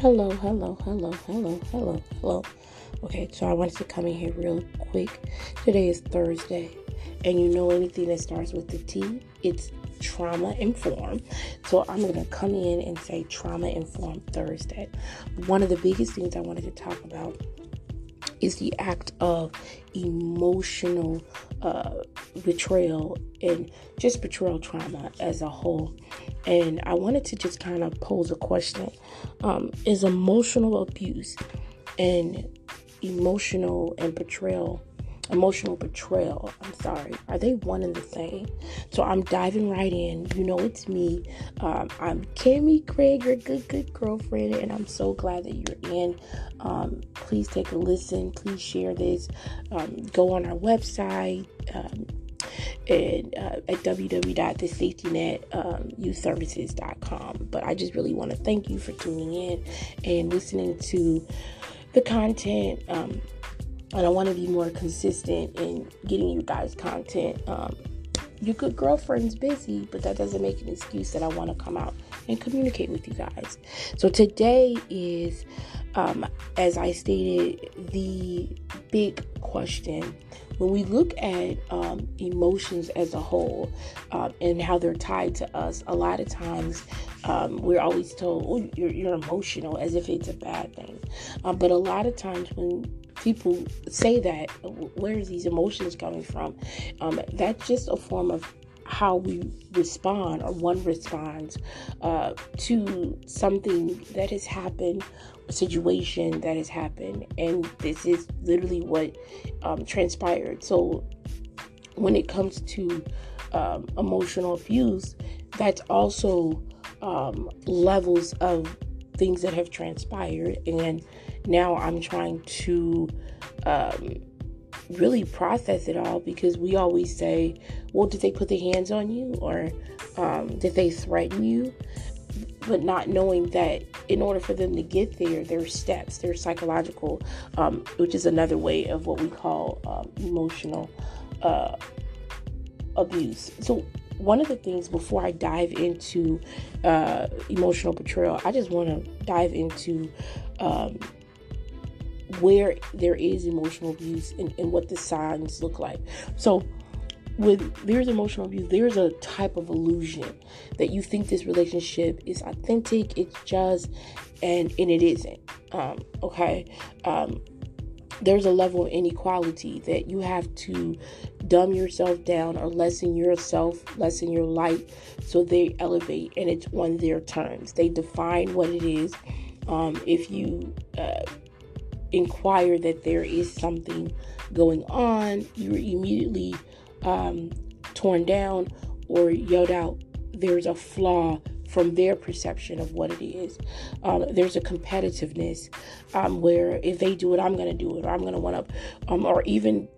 Hello, hello, hello, hello, hello, hello. Okay, so I wanted to come in here real quick. Today is Thursday, and you know anything that starts with the T, it's trauma informed. So I'm going to come in and say trauma informed Thursday. One of the biggest things I wanted to talk about is the act of emotional uh, betrayal and just betrayal trauma as a whole. And I wanted to just kind of pose a question um, Is emotional abuse and emotional and betrayal emotional betrayal. I'm sorry. Are they one and the same? So I'm diving right in. You know, it's me. Um, I'm Cami Gregg, your good, good girlfriend, and I'm so glad that you're in. Um, please take a listen. Please share this. Um, go on our website. Um, and uh, at www.thesafetynetyouthservices.com. Um, but I just really want to thank you for tuning in and listening to the content. And I want to be more consistent in getting you guys content. Um, your good girlfriend's busy, but that doesn't make an excuse that I want to come out and communicate with you guys. So today is, um, as I stated, the big question. When we look at um, emotions as a whole um, and how they're tied to us, a lot of times um, we're always told, "Oh, you're, you're, emotional," as if it's a bad thing. Um, but a lot of times when people say that where is these emotions coming from um, that's just a form of how we respond or one responds uh, to something that has happened situation that has happened and this is literally what um, transpired so when it comes to um, emotional abuse that's also um, levels of things that have transpired and now I'm trying to um, really process it all because we always say, well, did they put their hands on you or um, did they threaten you? But not knowing that in order for them to get there, there are steps, there's psychological, um, which is another way of what we call um, emotional uh, abuse. So, one of the things before I dive into uh, emotional betrayal, I just want to dive into um, where there is emotional abuse and, and what the signs look like. So, with there's emotional abuse, there's a type of illusion that you think this relationship is authentic, it's just, and and it isn't. Um, okay, um, there's a level of inequality that you have to dumb yourself down or lessen yourself, lessen your light, so they elevate, and it's on their terms. They define what it is. Um, if you uh, inquire that there is something going on, you're immediately um, torn down or yelled out. There's a flaw from their perception of what it is. Um, there's a competitiveness um, where if they do it, I'm going to do it, or I'm going to want to, um, or even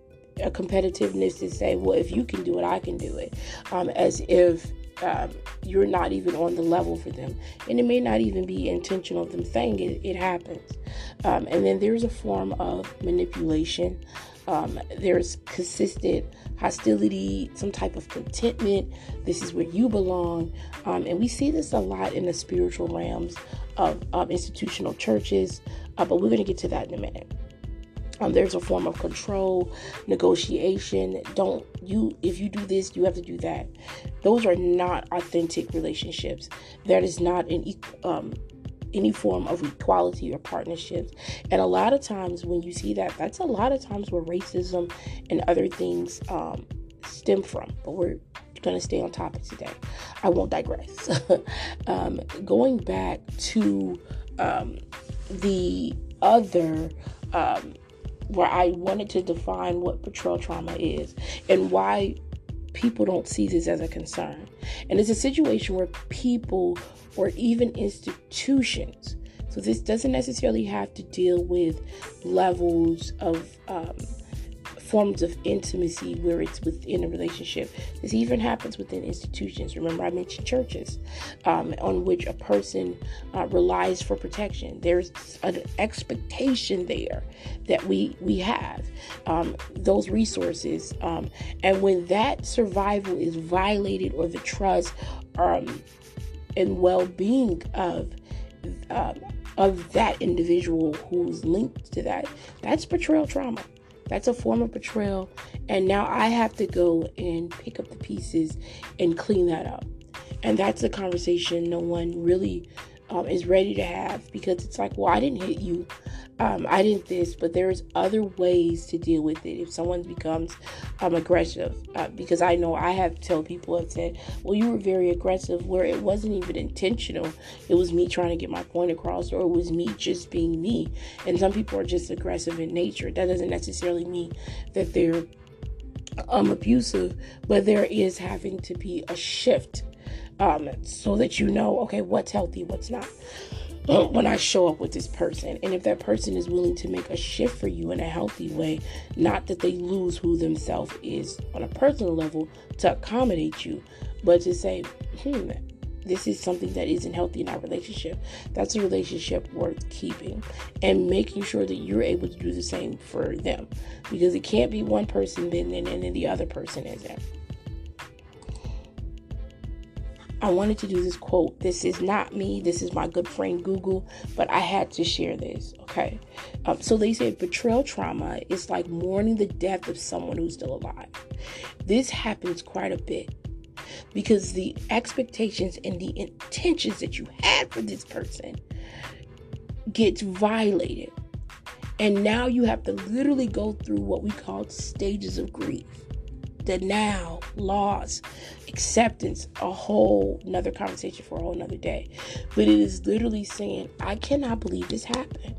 a competitiveness to say, well, if you can do it, I can do it, um, as if um, you're not even on the level for them. And it may not even be intentional them saying it, it happens. Um, and then there's a form of manipulation. Um, there's consistent hostility, some type of contentment. This is where you belong. Um, and we see this a lot in the spiritual realms of, of institutional churches, uh, but we're going to get to that in a minute. Um, there's a form of control, negotiation. Don't you, if you do this, you have to do that. Those are not authentic relationships. That is not an um, any form of equality or partnerships. And a lot of times when you see that, that's a lot of times where racism and other things um, stem from. But we're going to stay on topic today. I won't digress. um, going back to um, the other um, where I wanted to define what betrayal trauma is and why people don't see this as a concern. And it's a situation where people or even institutions, so this doesn't necessarily have to deal with levels of um, forms of intimacy where it's within a relationship. This even happens within institutions. Remember, I mentioned churches um, on which a person uh, relies for protection. There's an expectation there that we we have um, those resources, um, and when that survival is violated or the trust um, and well-being of um, of that individual who's linked to that. That's betrayal trauma. That's a form of betrayal. And now I have to go and pick up the pieces and clean that up. And that's a conversation no one really um, is ready to have because it's like, well, I didn't hit you. Um, I didn't this, but there's other ways to deal with it if someone becomes um, aggressive. Uh, because I know I have told people have said, well, you were very aggressive, where it wasn't even intentional. It was me trying to get my point across, or it was me just being me. And some people are just aggressive in nature. That doesn't necessarily mean that they're um, abusive, but there is having to be a shift um, so that you know, okay, what's healthy, what's not. When I show up with this person, and if that person is willing to make a shift for you in a healthy way, not that they lose who themselves is on a personal level to accommodate you, but to say, hmm, this is something that isn't healthy in our relationship. That's a relationship worth keeping and making sure that you're able to do the same for them because it can't be one person then and then the other person isn't. I wanted to do this quote. This is not me. This is my good friend Google, but I had to share this. Okay. Um, so they said betrayal trauma is like mourning the death of someone who's still alive. This happens quite a bit because the expectations and the intentions that you had for this person gets violated. And now you have to literally go through what we call stages of grief now, loss, acceptance, a whole another conversation for a whole another day. But it is literally saying, I cannot believe this happened.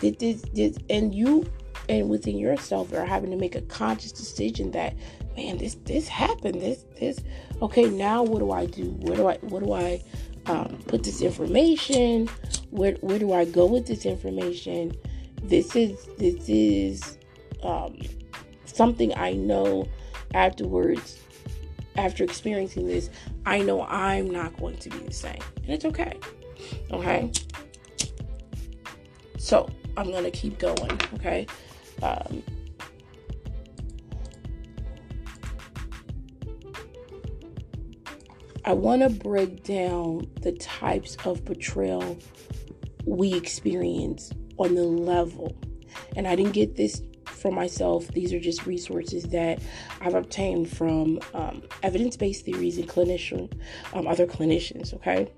Did this, this and you and within yourself are having to make a conscious decision that, man, this this happened. This this okay, now what do I do? Where do I what do I um, put this information? Where where do I go with this information? This is this is um, something I know afterwards, after experiencing this, I know I'm not going to be the same. And it's okay. Okay? So I'm going to keep going. Okay? Um, I want to break down the types of betrayal we experience on the level. And I didn't get this for myself. These are just resources that I've obtained from um, evidence based theories and clinician, um, other clinicians. Okay.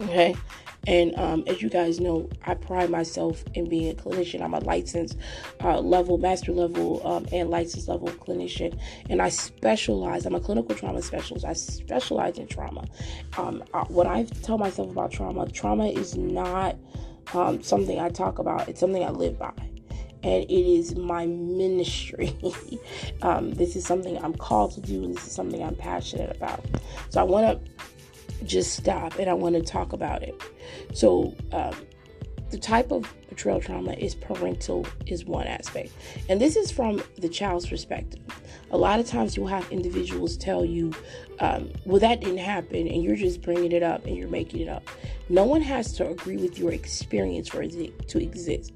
Okay. And um, as you guys know, I pride myself in being a clinician. I'm a licensed uh, level, master level, um, and license level clinician. And I specialize, I'm a clinical trauma specialist. I specialize in trauma. Um, when I tell myself about trauma, trauma is not um, something I talk about, it's something I live by and it is my ministry. um, this is something I'm called to do, and this is something I'm passionate about. So I want to just stop and I want to talk about it. So, um, the type of betrayal trauma is parental is one aspect and this is from the child's perspective a lot of times you'll have individuals tell you um, well that didn't happen and you're just bringing it up and you're making it up no one has to agree with your experience for it to exist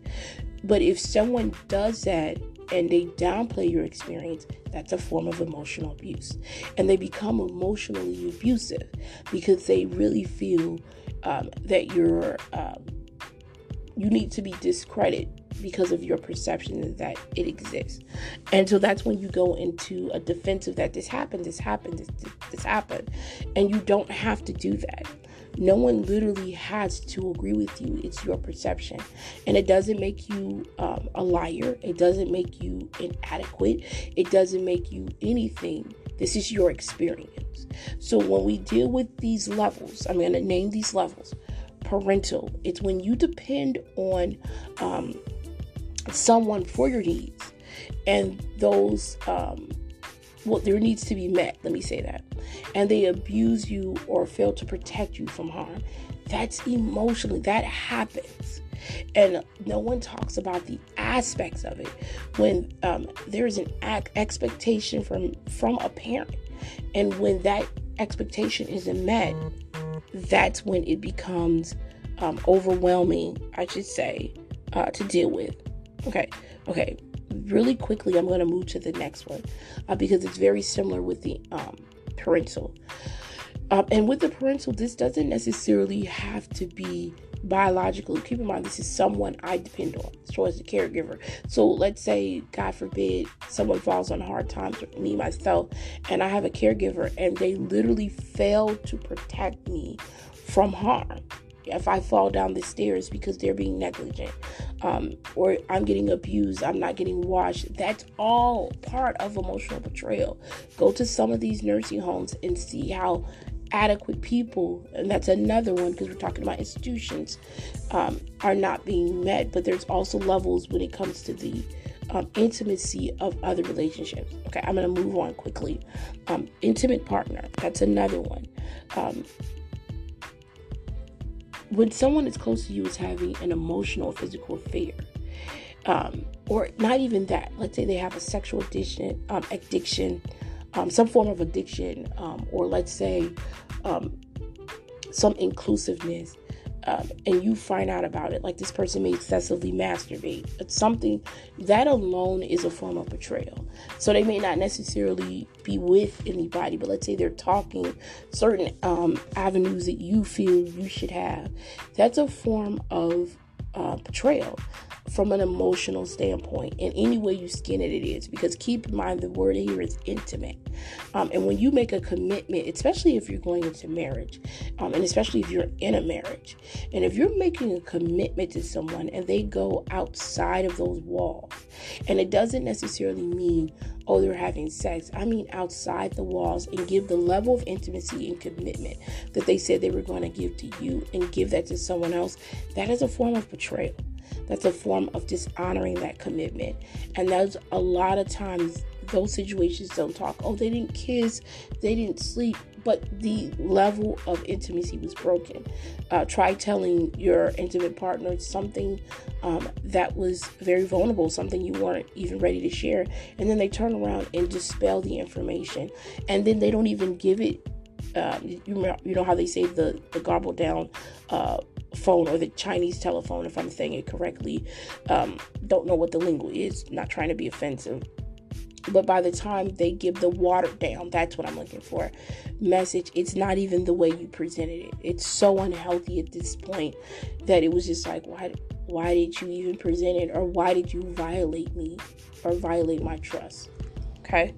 but if someone does that and they downplay your experience, that's a form of emotional abuse. And they become emotionally abusive because they really feel um, that you're um, you need to be discredited because of your perception that it exists. And so that's when you go into a defensive that this happened, this happened, this, this, this happened. And you don't have to do that. No one literally has to agree with you. It's your perception. And it doesn't make you um, a liar. It doesn't make you inadequate. It doesn't make you anything. This is your experience. So when we deal with these levels, I'm going to name these levels parental. It's when you depend on um, someone for your needs and those um, well, their needs to be met, let me say that, and they abuse you or fail to protect you from harm, that's emotionally, that happens. And no one talks about the aspects of it when um, there's an expectation from from a parent, and when that expectation isn't met, that's when it becomes um, overwhelming. I should say uh, to deal with. Okay, okay really quickly, I'm going to move to the next one uh, because it's very similar with the um, parental. Um, and with the parental, this doesn't necessarily have to be biologically. Keep in mind, this is someone I depend on, so as a caregiver. So let's say, God forbid, someone falls on hard times, with me myself, and I have a caregiver, and they literally fail to protect me from harm if I fall down the stairs because they're being negligent, um, or I'm getting abused, I'm not getting washed. That's all part of emotional betrayal. Go to some of these nursing homes and see how adequate people, and that's another one because we're talking about institutions, um, are not being met. But there's also levels when it comes to the um, intimacy of other relationships. Okay, I'm to move on quickly. Um, intimate partner, that's another one. When someone is close to you is having an emotional physical affair, um, or not even that, let's say they have a sexual addiction, um, addiction um, some form of addiction, um, or let's say um, some inclusiveness, um, and you find out about it, like this person may excessively masturbate, it's something that alone is a form of betrayal. So they may not necessarily be with anybody, but let's say they're talking certain um, avenues that you feel you should have. That's a form of uh, betrayal from an emotional standpoint and any way you skin it it is because keep in mind the word here is intimate. Um, and when you make a commitment especially if you're going into marriage um, and especially if you're in a marriage and if you're making a commitment to someone and they go outside of those walls and it doesn't necessarily mean oh they're having sex. I mean outside the walls and give the level of intimacy and commitment that they said they were going to give to you and give that to someone else. That is a form of betrayal that's a form of dishonoring that commitment. And that's a lot of times those situations don't talk. Oh, they didn't kiss, they didn't sleep, but the level of intimacy was broken. Uh, try telling your intimate partner something um, that was very vulnerable, something you weren't even ready to share, and then they turn around and dispel the information, and then they don't even give it. Um, you, you know how they say the the garbled down uh, phone or the Chinese telephone, if I'm saying it correctly. Um, don't know what the lingo is, not trying to be offensive. But by the time they give the watered down, that's what I'm looking for message, it's not even the way you presented it. It's so unhealthy at this point that it was just like, why, why did you even present it? Or why did you violate me or violate my trust? Okay.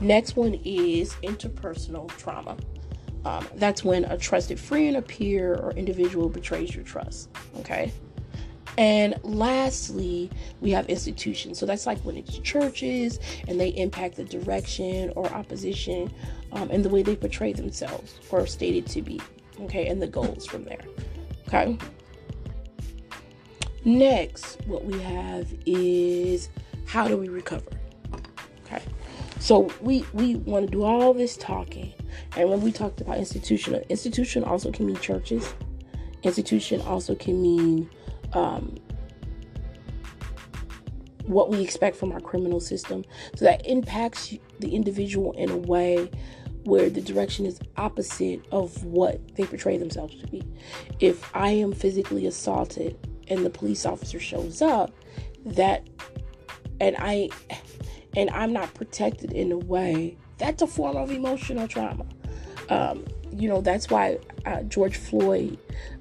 Next one is interpersonal trauma. Um, that's when a trusted friend, a peer, or individual betrays your trust. Okay. And lastly, we have institutions. So that's like when it's churches and they impact the direction or opposition um, and the way they portray themselves or stated to be. Okay. And the goals from there. Okay. Next, what we have is how do we recover? So we we want to do all this talking and when we talked about institutional, institution also can mean churches. Institution also can mean um, what we expect from our criminal system. So that impacts the individual in a way where the direction is opposite of what they portray themselves to be. If I am physically assaulted and the police officer shows up, that and I and I'm not protected in a way, that's a form of emotional trauma. Um, you know, that's why uh, George Floyd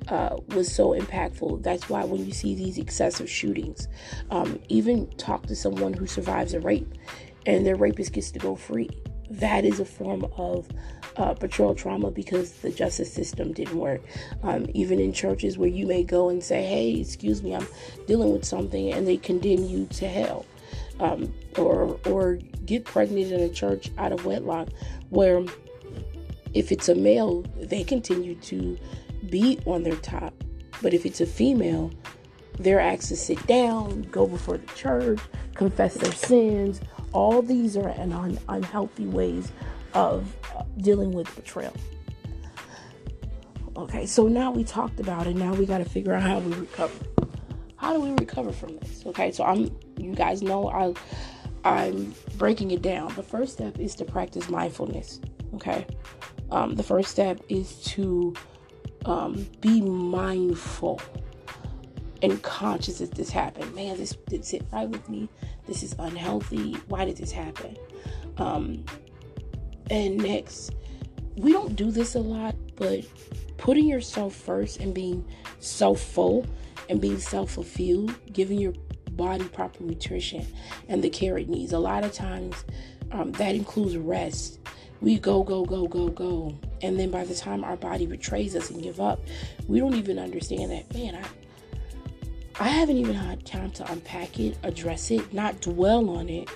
uh, was so impactful. That's why when you see these excessive shootings, um, even talk to someone who survives a rape and their rapist gets to go free. That is a form of uh, betrayal trauma because the justice system didn't work. Um, even in churches where you may go and say, "Hey, excuse me, I'm dealing with something," and they condemn you to hell, um, or or get pregnant in a church out of wedlock, where if it's a male, they continue to be on their top. But if it's a female, they're asked to sit down, go before the church, confess their sins. All these are an un- unhealthy ways of uh, dealing with betrayal. Okay, so now we talked about it. Now we got to figure out how we recover. How do we recover from this? Okay, so I'm. You guys know I. I'm breaking it down. The first step is to practice mindfulness. Okay, um, the first step is to um, be mindful and conscious that this happened. Man, this did sit right with me. This is unhealthy. Why did this happen? Um, and next, we don't do this a lot, but putting yourself first and being self full and being self fulfilled, giving your body proper nutrition and the care it needs. A lot of times um, that includes rest. We go, go, go, go, go. And then by the time our body betrays us and give up, we don't even understand that, man, I I haven't even had time to unpack it, address it, not dwell on it,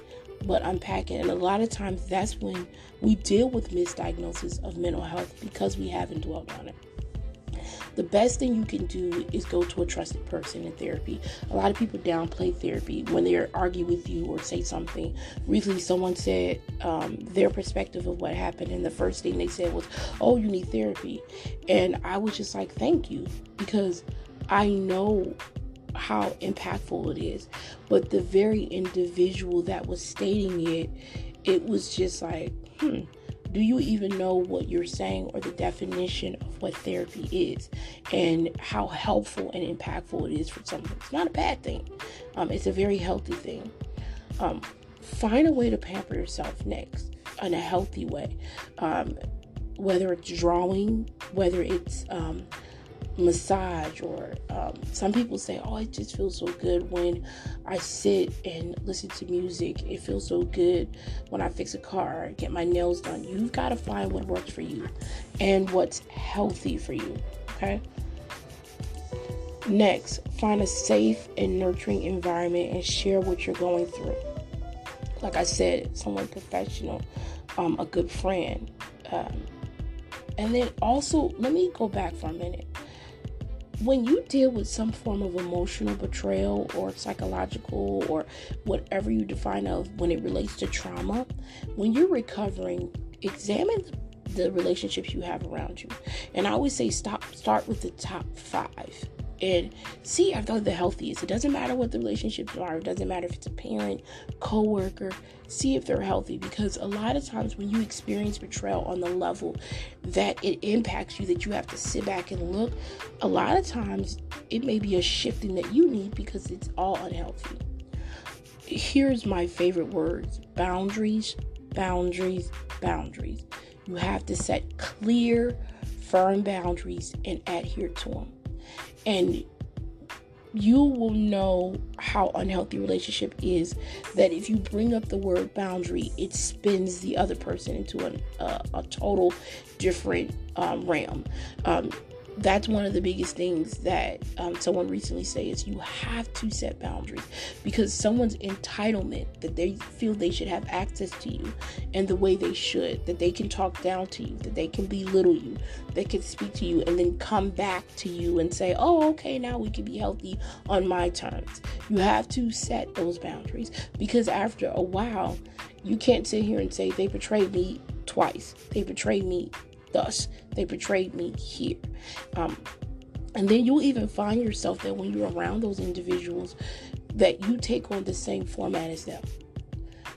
but unpack it. And a lot of times that's when we deal with misdiagnosis of mental health because we haven't dwelled on it the best thing you can do is go to a trusted person in therapy. A lot of people downplay therapy when they argue with you or say something. Recently, someone said um, their perspective of what happened, and the first thing they said was, Oh, you need therapy. And I was just like, Thank you, because I know how impactful it is. But the very individual that was stating it, it was just like, hmm, do you even know what you're saying or the definition of what therapy is and how helpful and impactful it is for someone? It's not a bad thing, um, it's a very healthy thing. Um, find a way to pamper yourself next in a healthy way. Um, whether it's drawing, whether it's um, massage or um, some people say oh it just feels so good when i sit and listen to music. It feels so good when i fix a car get my nails done. You've got to find what works for you and what's healthy for you okay? Next find a safe and nurturing environment and share what you're going through. Like i said someone professional um, a good friend um, and then also let me go back for a minute when you deal with some form of emotional betrayal or psychological or whatever you define of when it relates to trauma, when you're recovering, examine the relationships you have around you. And I always say stop start with the top 5 and see if they're the healthiest. It doesn't matter what the relationships are. It doesn't matter if it's a parent, co-worker. See if they're healthy because a lot of times when you experience betrayal on the level that it impacts you, that you have to sit back and look, a lot of times it may be a shifting that you need because it's all unhealthy. Here's my favorite words: boundaries, boundaries, boundaries. You have to set clear, firm boundaries and adhere to them and you will know how unhealthy relationship is that if you bring up the word boundary it spins the other person into an, uh, a total different um, realm. Um, that's one of the biggest things that um, someone recently said is you have to set boundaries because someone's entitlement that they feel they should have access to you and the way they should that they can talk down to you that they can belittle you they can speak to you and then come back to you and say oh okay now we can be healthy on my terms. You have to set those boundaries because after a while you can't sit here and say they betrayed me twice. They betrayed me thus they betrayed me here um, and then you'll even find yourself that when you're around those individuals that you take on the same format as them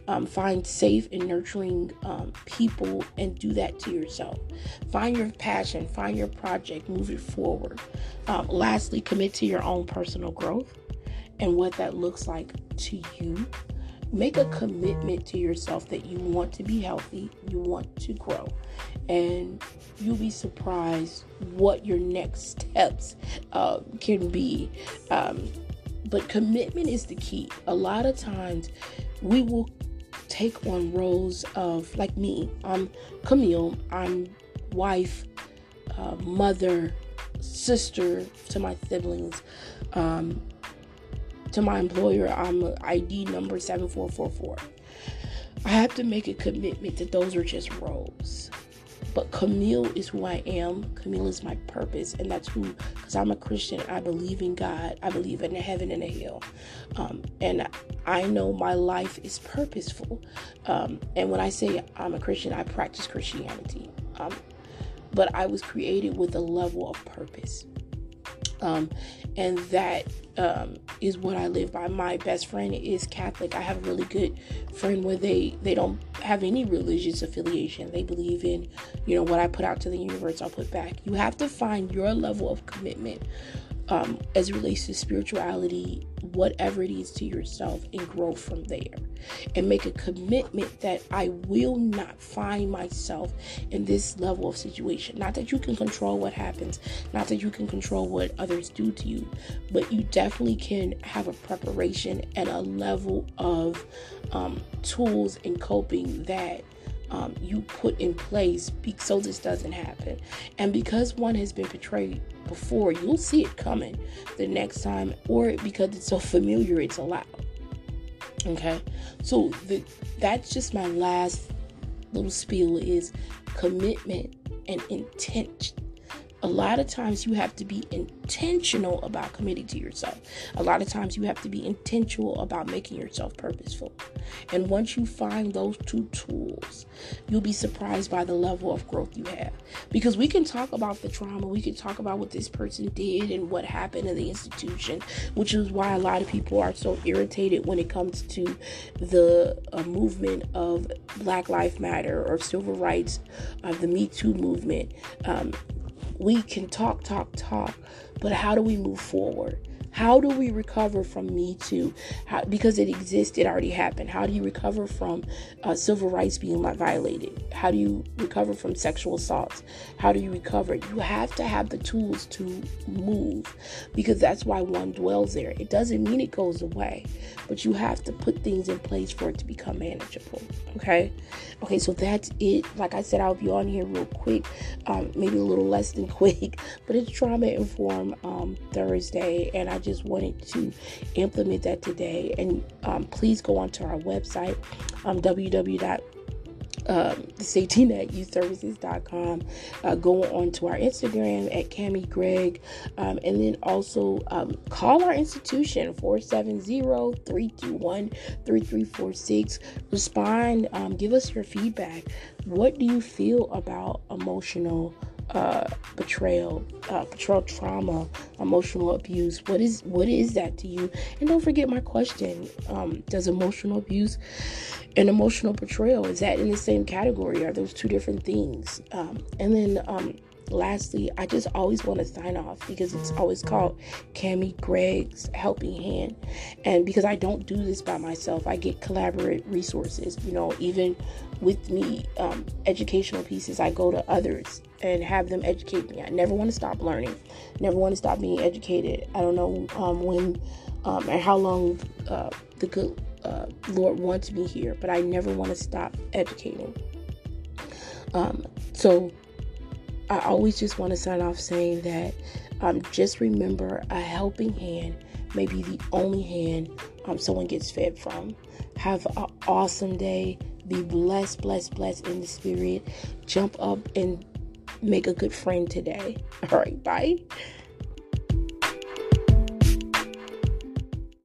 um, find safe and nurturing um, people and do that to yourself. Find your passion, find your project, move it forward. Um, lastly, commit to your own personal growth and what that looks like to you make a commitment to yourself that you want to be healthy, you want to grow, and you'll be surprised what your next steps uh, can be. Um, but commitment is the key. A lot of times we will take on roles of, like me, I'm Camille, I'm wife, uh, mother, sister to my siblings. Um, to my employer, I'm ID number 7444. I have to make a commitment that those are just roles. But Camille is who I am. Camille is my purpose, and that's who, because I'm a Christian. I believe in God. I believe in a heaven and a hell. Um, and I know my life is purposeful. Um, and when I say I'm a Christian, I practice Christianity. Um, but I was created with a level of purpose. Um, and that um, is what I live by. My best friend is Catholic. I have a really good friend where they they don't have any religious affiliation. They believe in, you know, what I put out to the universe, I'll put back. You have to find your level of commitment um, as it relates to spirituality, whatever it is to yourself and grow from there. And make a commitment that I will not find myself in this level of situation. Not that you can control what happens, not that you can control what others do to you, but you definitely can have a preparation and a level of um, tools and coping that um, you put in place so this doesn't happen. And because one has been betrayed before, you'll see it coming the next time, or because it's so familiar, it's allowed. Okay, so the, that's just my last little spiel is commitment and intent a lot of times you have to be intentional about committing to yourself. A lot of times you have to be intentional about making yourself purposeful. And once you find those two tools, you'll be surprised by the level of growth you have. Because we can talk about the trauma, we can talk about what this person did and what happened in the institution, which is why a lot of people are so irritated when it comes to the uh, movement of Black Lives Matter or civil rights, uh, the Me Too movement. Um, we can talk, talk, talk, but how do we move forward? How do we recover from Me Too? How, because it exists, it already happened. How do you recover from uh, civil rights being violated? How do you recover from sexual assaults? How do you recover? You have to have the tools to move because that's why one dwells there. It doesn't mean it goes away, but you have to put things in place for it to become manageable. Okay. Okay, so that's it. Like I said, I'll be on here real quick, um, maybe a little less than quick, but it's trauma informed um, Thursday, and I just wanted to implement that today. And um, please go onto our website, um, www um, the safety net youth services.com. Uh, go on to our Instagram at Cami Gregg. Um, and then also um, call our institution 470-321-3346. Respond, um, give us your feedback. What do you feel about emotional uh, betrayal, uh, betrayal trauma, emotional abuse. What is what is that to you? And don't forget my question: um, Does emotional abuse and emotional betrayal is that in the same category? Are those two different things? Um, and then um, lastly, I just always want to sign off because it's always called Cami Gregg's Helping Hand. And because I don't do this by myself, I get collaborate resources. You know, even with me, um, educational pieces, I go to others and have them educate me. I never want to stop learning, never want to stop being educated. I don't know um, when um, and how long uh, the good uh, Lord wants me here, but I never want to stop educating. Um, so I always just want to sign off saying that um, just remember a helping hand may be the only hand um, someone gets fed from. Have an awesome day. Be blessed, blessed, blessed in the spirit. Jump up and make a good friend today. All right, bye.